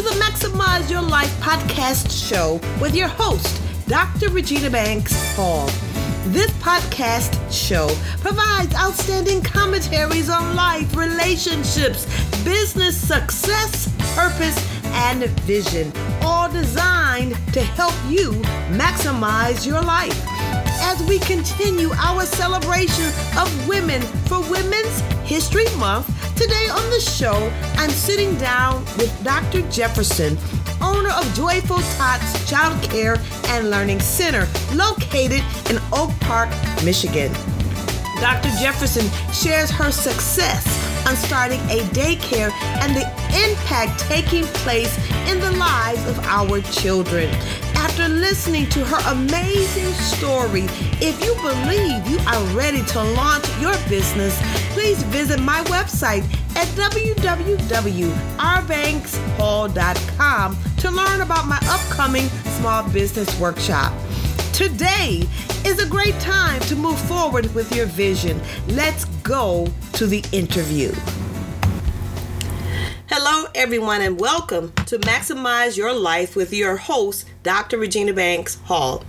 to the Maximize Your Life podcast show with your host, Dr. Regina Banks Hall. This podcast show provides outstanding commentaries on life, relationships, business success, purpose, and vision, all designed to help you maximize your life. As we continue our celebration of women for Women's History Month, today on the show, I'm sitting down with Dr. Jefferson, owner of Joyful Tots Child Care and Learning Center, located in Oak Park, Michigan. Dr. Jefferson shares her success on starting a daycare and the impact taking place in the lives of our children. After listening to her amazing story, if you believe you are ready to launch your business, please visit my website at www.rbankshall.com to learn about my upcoming small business workshop. Today is a great time to move forward with your vision. Let's go to the interview. Hello, everyone, and welcome to Maximize Your Life with your host, Dr. Regina Banks Hall.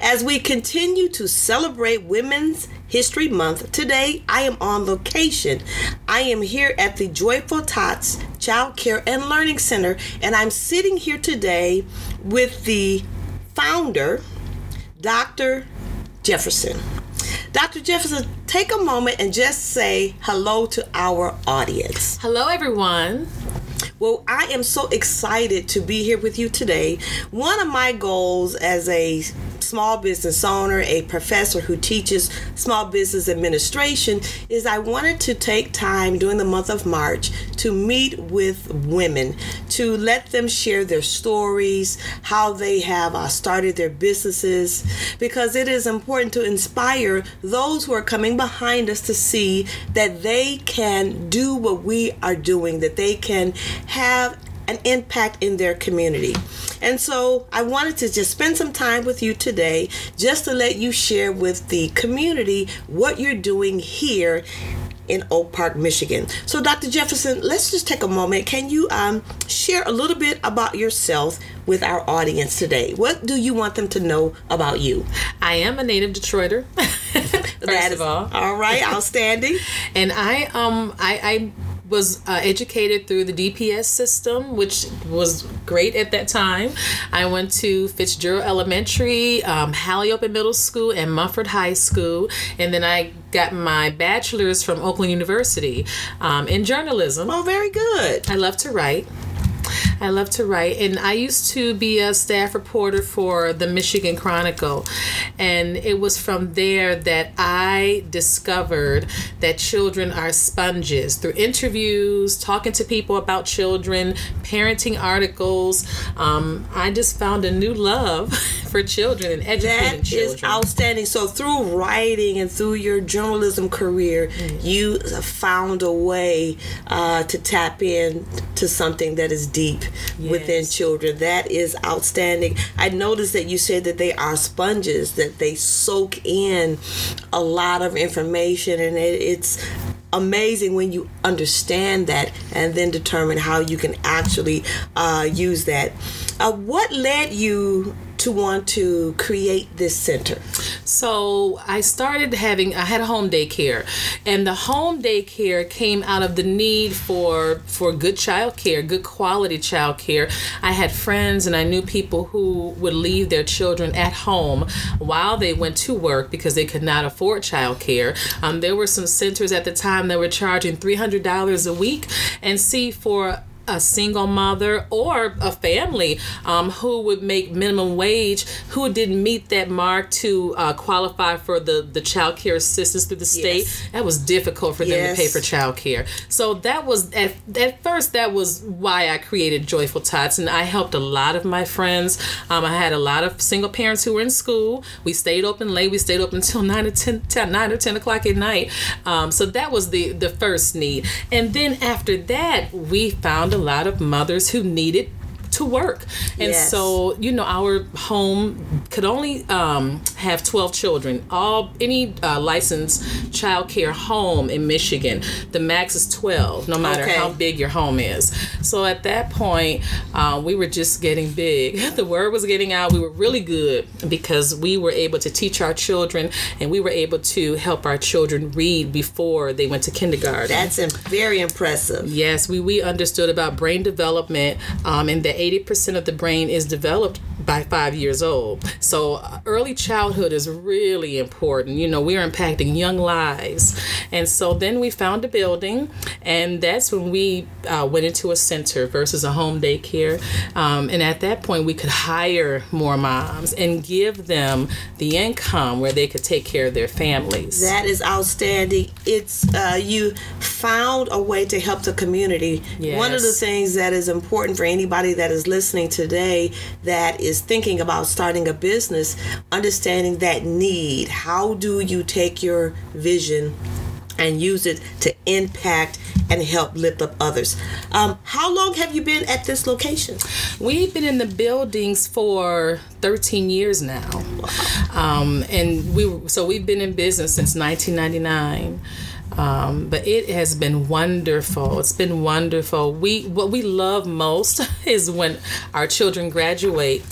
As we continue to celebrate Women's History Month, today I am on location. I am here at the Joyful Tots Child Care and Learning Center, and I'm sitting here today with the founder, Dr. Jefferson. Dr. Jefferson, take a moment and just say hello to our audience. Hello, everyone. Well, I am so excited to be here with you today. One of my goals as a small business owner, a professor who teaches small business administration, is I wanted to take time during the month of March to meet with women, to let them share their stories, how they have uh, started their businesses, because it is important to inspire those who are coming behind us to see that they can do what we are doing, that they can have an impact in their community. And so I wanted to just spend some time with you today just to let you share with the community what you're doing here in Oak Park, Michigan. So, Dr. Jefferson, let's just take a moment. Can you um, share a little bit about yourself with our audience today? What do you want them to know about you? I am a native Detroiter. first that is, of all, all right, outstanding. and I um I. I was uh, educated through the DPS system, which was great at that time. I went to Fitzgerald Elementary, um, Open Middle School, and Mumford High School, and then I got my bachelor's from Oakland University um, in journalism. Oh, very good. I love to write. I love to write, and I used to be a staff reporter for the Michigan Chronicle, and it was from there that I discovered that children are sponges through interviews, talking to people about children, parenting articles. Um, I just found a new love for children and educating that children. is outstanding. So through writing and through your journalism career, mm-hmm. you found a way uh, to tap in to something that is deep yes. within children. That is outstanding. I noticed that you said that they are sponges, that they soak in a lot of information, and it, it's amazing when you understand that and then determine how you can actually uh, use that. Uh, what led you to want to create this center? So I started having I had a home daycare, and the home daycare came out of the need for for good child care, good quality child care. I had friends and I knew people who would leave their children at home while they went to work because they could not afford child care. Um, there were some centers at the time that were charging three hundred dollars a week, and see for a single mother or a family um, who would make minimum wage who didn't meet that mark to uh, qualify for the, the child care assistance through the state yes. that was difficult for them to pay for child care so that was at, at first that was why i created joyful tots and i helped a lot of my friends. Um, i had a lot of single parents who were in school. We stayed open late. We stayed open until 9 or 10, 10 9 or 10 o'clock at night. Um, so that was the the first need. And then after that we found a lot of mothers who needed to work. And Yes. so, you know, our home could only um, have 12 children. All any uh, licensed child care home in Michigan, the max is 12, no matter Okay. how big your home is. So at that point, uh, we were just getting big. The word was getting out. We were really good because we were able to teach our children and we were able to help our children read before they went to kindergarten. That's very impressive. Yes, we, we understood about brain development um, and that 80% of the brain is developed by five years old. So uh, early childhood is really important. You know, we're impacting young lives. And so then we found a building, and that's when we uh, went into a center versus a home daycare. Um, and at that point, we could hire more moms and give them the income where they could take care of their families. That is outstanding. It's uh, you found a way to help the community. One of the things that is important for anybody that is listening today that is thinking about starting a business, understanding that need. How do you take your vision and use it to impact and help lift up others? Um, how long have you been at this location? We've been in the buildings for 13 years now. Um, and we so we've been in business since 1999. Um, but it has been wonderful. It's been wonderful. We what we love most is when our children graduate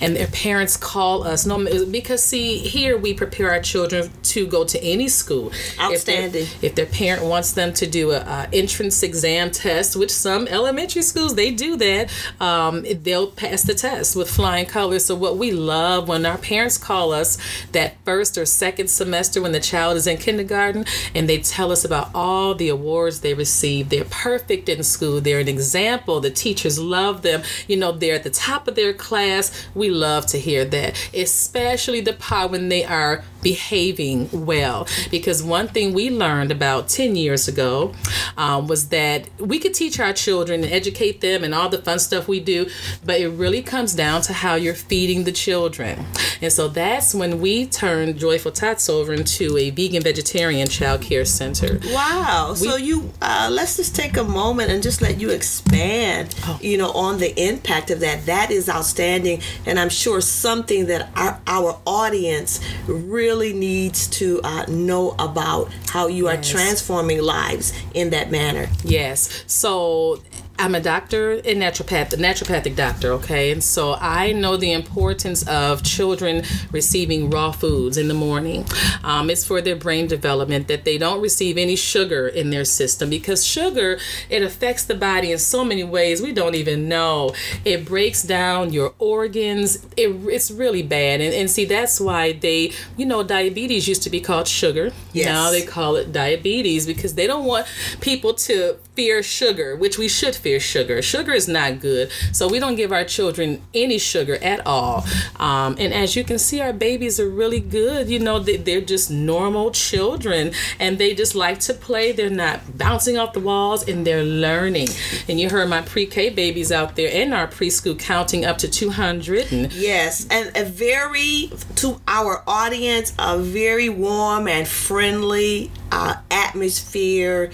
and their parents call us. No, because see here we prepare our children to go to any school. If Outstanding. if their parent wants them to do a, a entrance exam test, which some elementary schools they do that, um, they'll pass the test with flying colors. So what we love when our parents call us that first or second semester when the child is in kindergarten, and they tell us about all the awards they receive. They're perfect in school. They're an example. The teachers love them. You know, they're at the top of their class. We love to hear that, especially the part when they are behaving well. Because one thing we learned about 10 years ago um, was that we could teach our children and educate them and all the fun stuff we do, but it really comes down to how you're feeding the children. And so that's when we turned Joyful Tots over into a vegan vegetarian child care center. Wow. so you uh, let's just take a moment and just let you expand, Oh. you know, on the impact of that. That is outstanding, and I'm sure something that our our audience really needs to uh, know about how you are transforming lives in that manner. Yes. So I'm a doctor in naturopath, a naturopathic doctor, okay? And so I know the importance of children receiving raw foods in the morning. Um, it's for their brain development that they don't receive any sugar in their system because sugar, it affects the body in so many ways we don't even know. It breaks down your organs. It, it's really bad. And, and see, that's why they, you know, diabetes used to be called sugar. Yes. Now they call it diabetes because they don't want people to fear sugar, which we should fear sugar. Sugar is not good, so we don't give our children any sugar at all. Um, and as you can see, our babies are really good. You know, they, they're just normal children, and they just like to play. They're not bouncing off the walls, and they're learning. And you heard my pre-K babies out there in our preschool counting up to 200. And Yes, and a very to our audience, a very warm and friendly uh, atmosphere.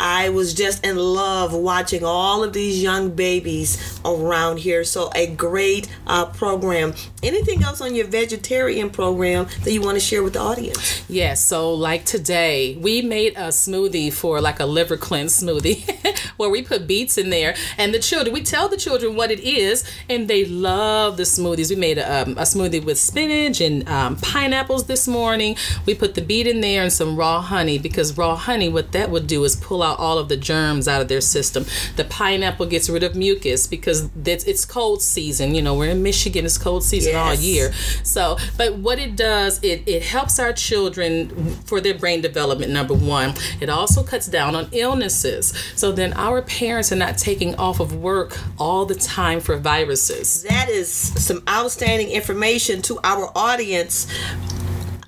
I was just in love watching all of these young babies around here. So a great uh, program. Anything else on your vegetarian program that you want to share with the audience? Yes, so like today, we made a smoothie for like a liver cleanse smoothie where we put beets in there. And the children, we tell the children what it is, and they love the smoothies. We made a, um, a smoothie with spinach and um, pineapples this morning. We put the beet in there and some raw honey because raw honey, what that would do is pull out all of the germs out of their system. The pineapple gets rid of mucus because it's, it's cold season. You know, we're in Michigan, it's cold season all year. So, but what it does, it, it helps our children for their brain development, number one. It also cuts down on illnesses. So then our parents are not taking off of work all the time for viruses. That is some outstanding information to our audience.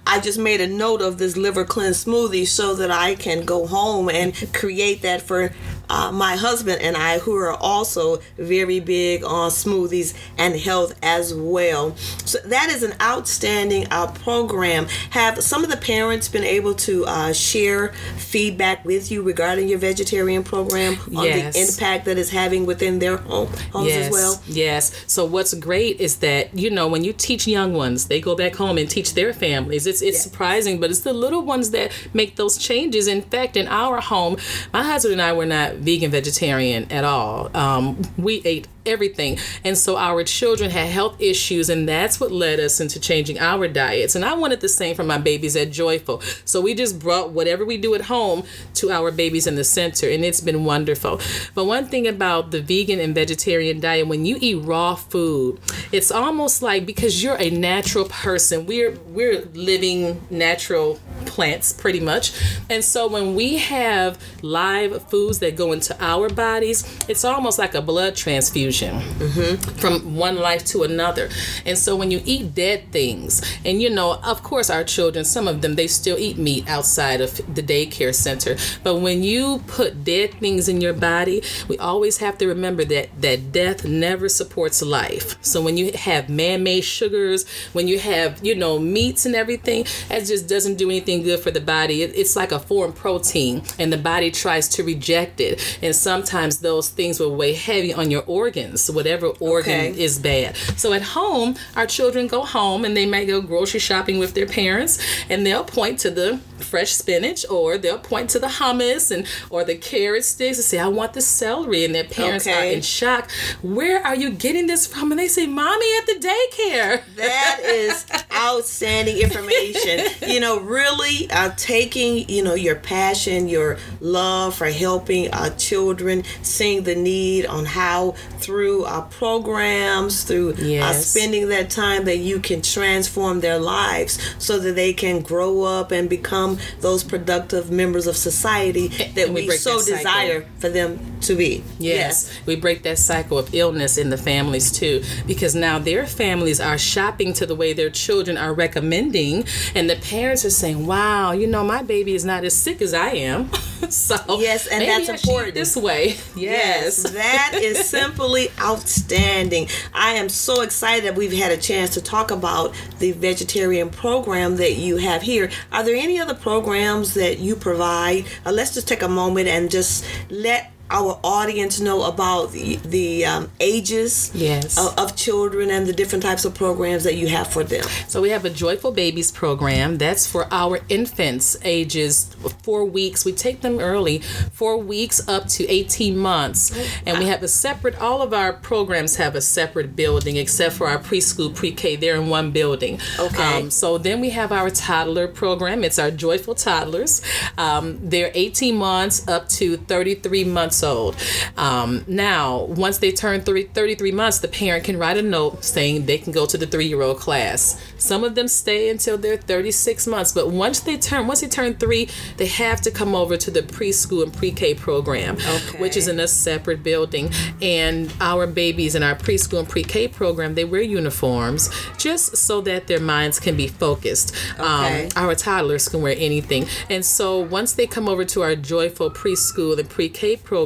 I just made a note of this liver cleanse smoothie so that I can go home and create that for uh, my husband and I, who are also very big on smoothies and health as well. So that is an outstanding uh, program. Have some of the parents been able to uh, share feedback with you regarding your vegetarian program on Yes. the impact that it's having within their home, homes yes, as well? Yes. So what's great is that you know when you teach young ones, they go back home and teach their families. It's it's Yes. surprising, but it's the little ones that make those changes. In fact, in our home, my husband and I were not vegan vegetarian at all. Um, we ate everything. And so our children had health issues and that's what led us into changing our diets. And i wanted the same for my babies at joyful. So we just brought whatever we do at home to our babies in the center and it's been wonderful. But one thing about the vegan and vegetarian diet when you eat raw food it's almost like because you're a natural person we're we're living natural plants pretty much. And so when we have live foods that go into our bodies it's almost like a blood transfusion Mm-hmm. from one life to another. And so when you eat dead things, and you know, of course, our children, some of them, they still eat meat outside of the daycare center. But when you put dead things in your body, we always have to remember that that death never supports life. So when you have man-made sugars, when you have you know meats and everything, that just doesn't do anything good for the body. It, it's like a foreign protein, and the body tries to reject it. And sometimes those things will weigh heavy on your organs, whatever organ Okay. is bad. So at home, our children go home and they might go grocery shopping with their parents, and they'll point to the fresh spinach or they'll point to the hummus and or the carrot sticks and say, "I want the celery," and their parents are in shock. Where are you getting this from? And they say, "Mommy, at the daycare." That is outstanding information. You know, really uh, taking you know your passion, your love for helping our children, seeing the need on how through uh, programs, through Yes. spending that time that you can transform their lives so that they can grow up and become those productive members of society that and we we, so that desire for them to be. Yes, we break that cycle of illness in the families too, because now their families are shopping to the way their children are recommending, and the parents are saying, "Wow, you know, my baby is not as sick as I am." so Yes, and that's important. This way, yes. that is simply outstanding. I am so excited that we've had a chance to talk about the vegetarian program that you have here. Are there any other programs that you provide? Uh, let's just take a moment and just let our audience know about the, the um, ages Yes. of, of children and the different types of programs that you have for them. So we have a Joyful Babies program. That's for our infants ages four weeks. We take them early, four weeks up to 18 months. And we have a separate, all of our programs have a separate building except for our preschool, pre-K. They're in one building. Okay. Um, so then we have our toddler program. It's our Joyful Toddlers. Um, they're 18 months up to 33 months old. Um, now, once they turn three, 33 months, the parent can write a note saying they can go to the three-year-old class. Some of them stay until they're 36 months, but once they turn, once they turn three, they have to come over to the preschool and pre-K program, Okay. which is in a separate building. And our babies in our preschool and pre-K program, they wear uniforms just so that their minds can be focused. Okay. Um, our toddlers can wear anything. And so once they come over to our joyful preschool and pre-K program,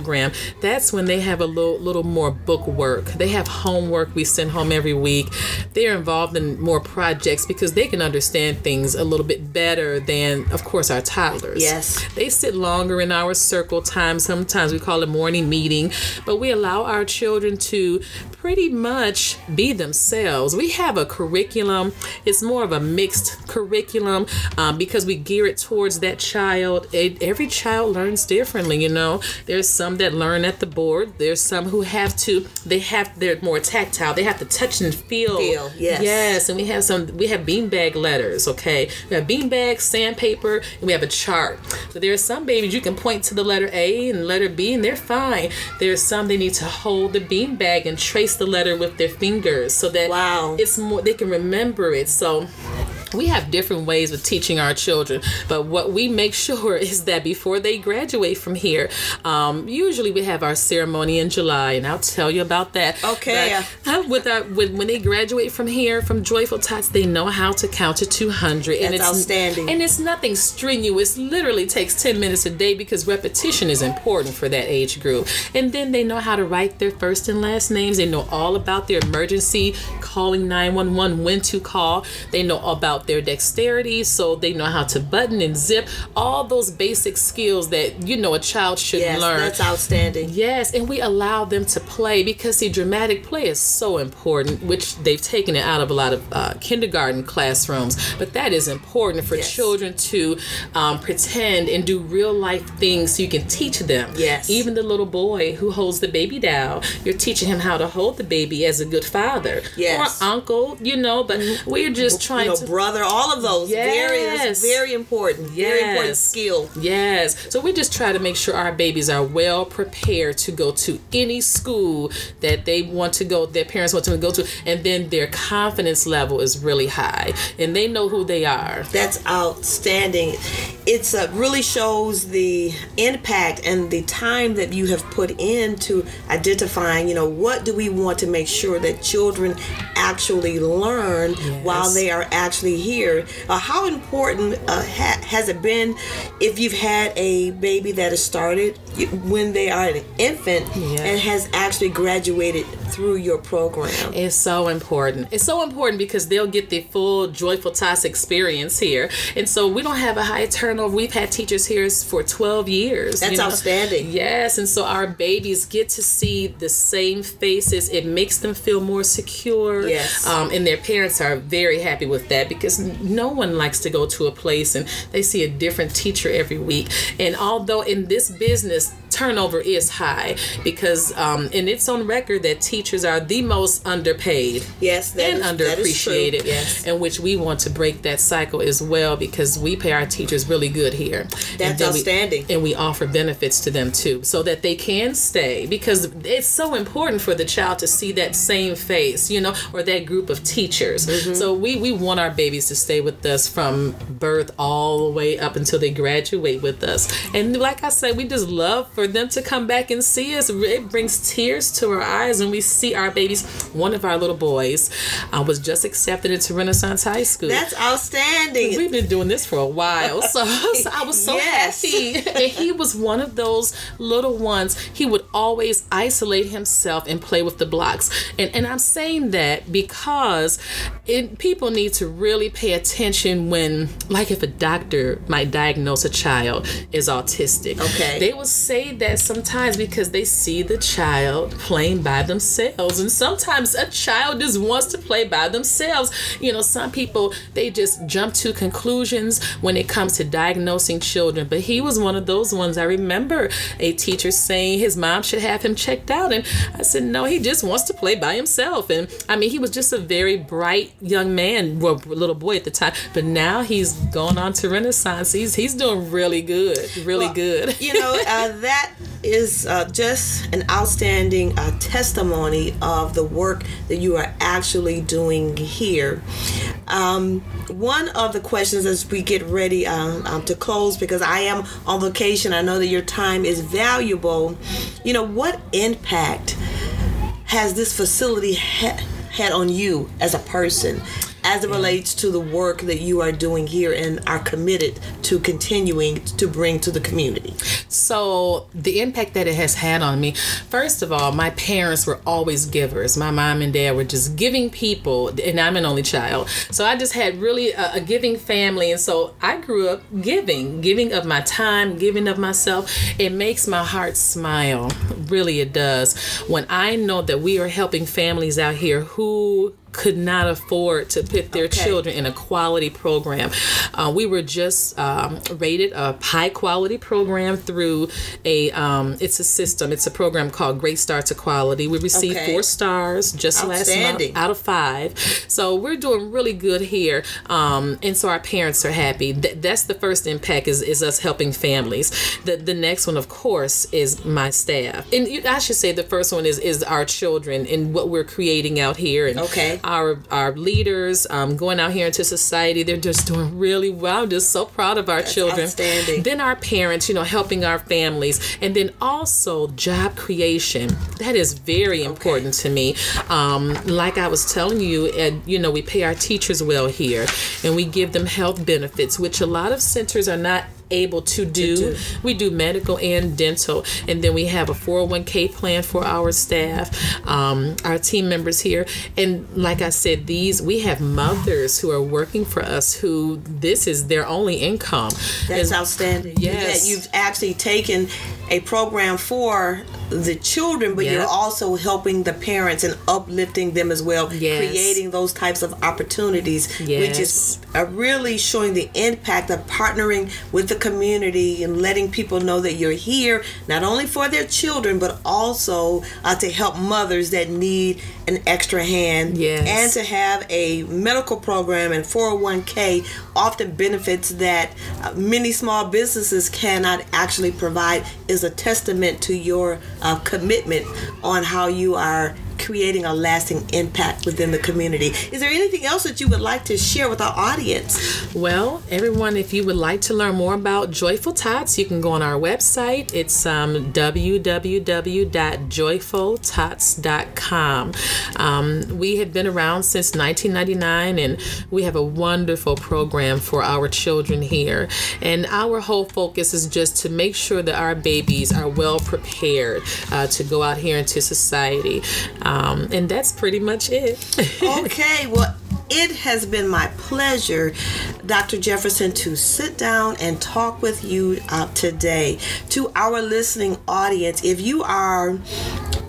that's when they have a little little more book work. They have homework we send home every week. They're involved in more projects because they can understand things a little bit better than of course our toddlers. Yes. They sit longer in our circle time. Sometimes we call it morning meeting, but we allow our children to pretty much be themselves. We have a curriculum. It's more of a mixed curriculum um, because we gear it towards that child. It, every child learns differently. You know, there's some that learn at the board. There's some who have to. They have. They're more tactile. They have to touch and feel. Feel, yes. Yes, and we have some. We have beanbag letters. Okay, we have beanbag, sandpaper, and we have a chart. So there are some babies you can point to the letter A and letter B, and they're fine. There's some they need to hold the beanbag and trace the letter with their fingers so that Wow. it's more. They can remember it. So we have different ways of teaching our children, but what we make sure is that before they graduate from here, um, usually we have our ceremony in July, and I'll tell you about that. Okay. But, uh, with our, when, when they graduate from here, from Joyful Tots, they know how to count to 200. and it's outstanding. And it's nothing strenuous. Literally takes 10 minutes a day because repetition is important for that age group. And then they know how to write their first and last names. They know all about their emergency, calling 911, when to call. They know about their dexterity, so they know how to button and zip. All those basic skills that you know a child should Yes, learn. that's outstanding. Yes, and we allow them to play because see, dramatic play is so important, which they've taken it out of a lot of uh, kindergarten classrooms. But that is important for Yes. children to um, pretend and do real life things so you can teach them. Yes. Even the little boy who holds the baby doll you're teaching him how to hold the baby as a good father. Yes. Or uncle, you know, but we're just You trying know, to. brother, all of those. Very, Yes. very important. Very important skill. Yes. So we just try to make sure our babies are well prepared to go to any school that they want to go, their parents want them to go to, and then their confidence level is really high and they know who they are. That's outstanding. It's uh, really shows the impact and the time that you have put into identifying. You know, what do we want to make sure that children actually learn while they are actually here? Uh, how important uh, ha- has it been if you've had a baby that has started when they are an infant Yeah. and has actually graduated through your program? It's so important. It's so important because they'll get the full joyful tots experience here. And so we don't have a high turnover. We've had teachers here for 12 years. That's you know? outstanding. Yes, and so our babies get to see the same faces. It makes them feel more secure. Yes. Um, and their parents are very happy with that because n- no one likes to go to a place and they see a different teacher every week. And although in this business, turnover is high because um, and it's on record that teachers are the most underpaid Yes, and is- that is true. underappreciated Yes. in which we want to break that cycle as well because we pay our teachers really good here That's And then we- outstanding. and we offer benefits to them too so that they can stay because it's so important for the child to see that same face you know or that group of teachers Mm-hmm. so we we want our babies to stay with us from birth all the way up until they graduate with us and like i said we just love for them to come back and see us it brings tears to our eyes when we see our babies one of our little boys uh, was just accepted into renaissance high school That's outstanding. We've been doing this for a while, so, so I was so Yes. happy. And he was one of those little ones. He would always isolate himself and play with the blocks. And and I'm saying that because it, people need to really pay attention when, like, if a doctor might diagnose a child is autistic. Okay. They will say that sometimes because they see the child playing by themselves, and sometimes a child just wants to play by themselves. You know, some people they just jump to conclusions when it comes to diagnosing children. But he was one of those ones. I remember a teacher saying his mom should have him checked out, and I said no, he just wants to play by himself. And I mean, he was just a very bright young man, well, little boy at the time. But now he's gone on to Renaissance. He's he's doing really good, really Well, good. you know, uh, that is uh, just an outstanding uh, testimony of the work that you are actually doing here. Um, one of the questions as we get ready um, um, to close, because I am on vacation, I know that your time is valuable. You know, what impact has this facility ha- had on you as a person? As it relates to the work that you are doing here and are committed to continuing to bring to the community. So the impact that it has had on me, first of all, my parents were always givers. My mom and dad were just giving people, and I'm an only child, so I just had really a, a giving family, and so I grew up giving, giving of my time, giving of myself. It makes my heart smile, really, it does. When I know that we are helping families out here who could not afford to put their Okay. children in a quality program. Uh, we were just um, rated a high quality program through a um, it's a system. It's a program called Great Start to Quality. We received Okay. four stars just last month out of five. So we're doing really good here, um, and so our parents are happy. Th- that's the first impact is, is us helping families. The the next one, of course, is my staff, and I should say the first one is is our children and what we're creating out here. And Okay. Our our leaders um, going out here into society. They're just doing really well. I'm just so proud of our That's children. Then our parents, you know, helping our families, and then also job creation. That is very important to me. Um, like I was telling you, and you know, we pay our teachers well here, and we give them health benefits, which a lot of centers are not able to do. do. We do medical and dental, and then we have a 401k plan for our staff, um, our team members here. And like I said, these we have mothers who are working for us who this is their only income. That's And- outstanding. Yes. That you've actually taken a program for the children, but you're also helping the parents and uplifting them as well, Yes. creating those types of opportunities, which is Yes. really showing the impact of partnering with the community and letting people know that you're here not only for their children, but also uh, to help mothers that need an extra hand Yes. and to have a medical program and 401k often benefits that uh, many small businesses cannot actually provide is a testament to your uh, commitment on how you are creating a lasting impact within the community. Is there anything else that you would like to share with our audience? Well, everyone, if you would like to learn more about Joyful Tots, you can go on our website. It's um, www.joyfultots.com. Um, we have been around since 1999 and we have a wonderful program for our children here. And our whole focus is just to make sure that our babies are well prepared uh, to go out here into society. Um, and that's pretty much it. okay, well, it has been my pleasure, Dr. Jefferson, to sit down and talk with you uh, today. To our listening audience, if you are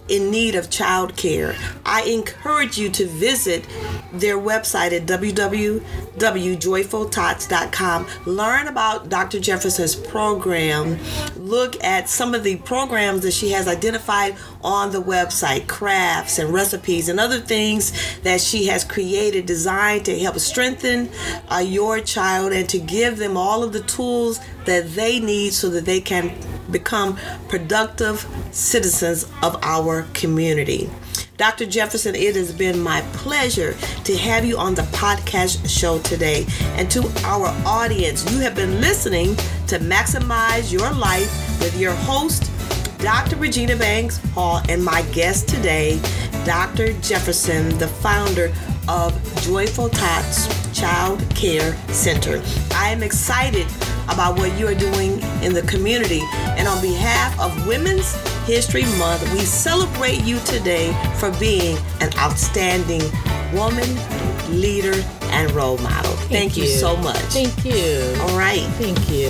in need of childcare, I encourage you to visit their website at www.joyfultots.com. Learn about Dr. Jefferson's program. Look at some of the programs that she has identified on the website, crafts and recipes and other things that she has created designed to help strengthen uh, your child and to give them all of the tools that they need so that they can become productive citizens of our community. Dr. Jefferson, it has been my pleasure to have you on the podcast show today. And to our audience, you have been listening to Maximize Your Life with your host, Dr. Regina Banks Hall, and my guest today, Dr. Jefferson, the founder of Joyful Tots Child Care Center. I am excited about what you are doing in the community. And on behalf of Women's History Month, we celebrate you today for being an outstanding woman, leader, and role model. Thank, you. you. so much. Thank you. All right. Thank you.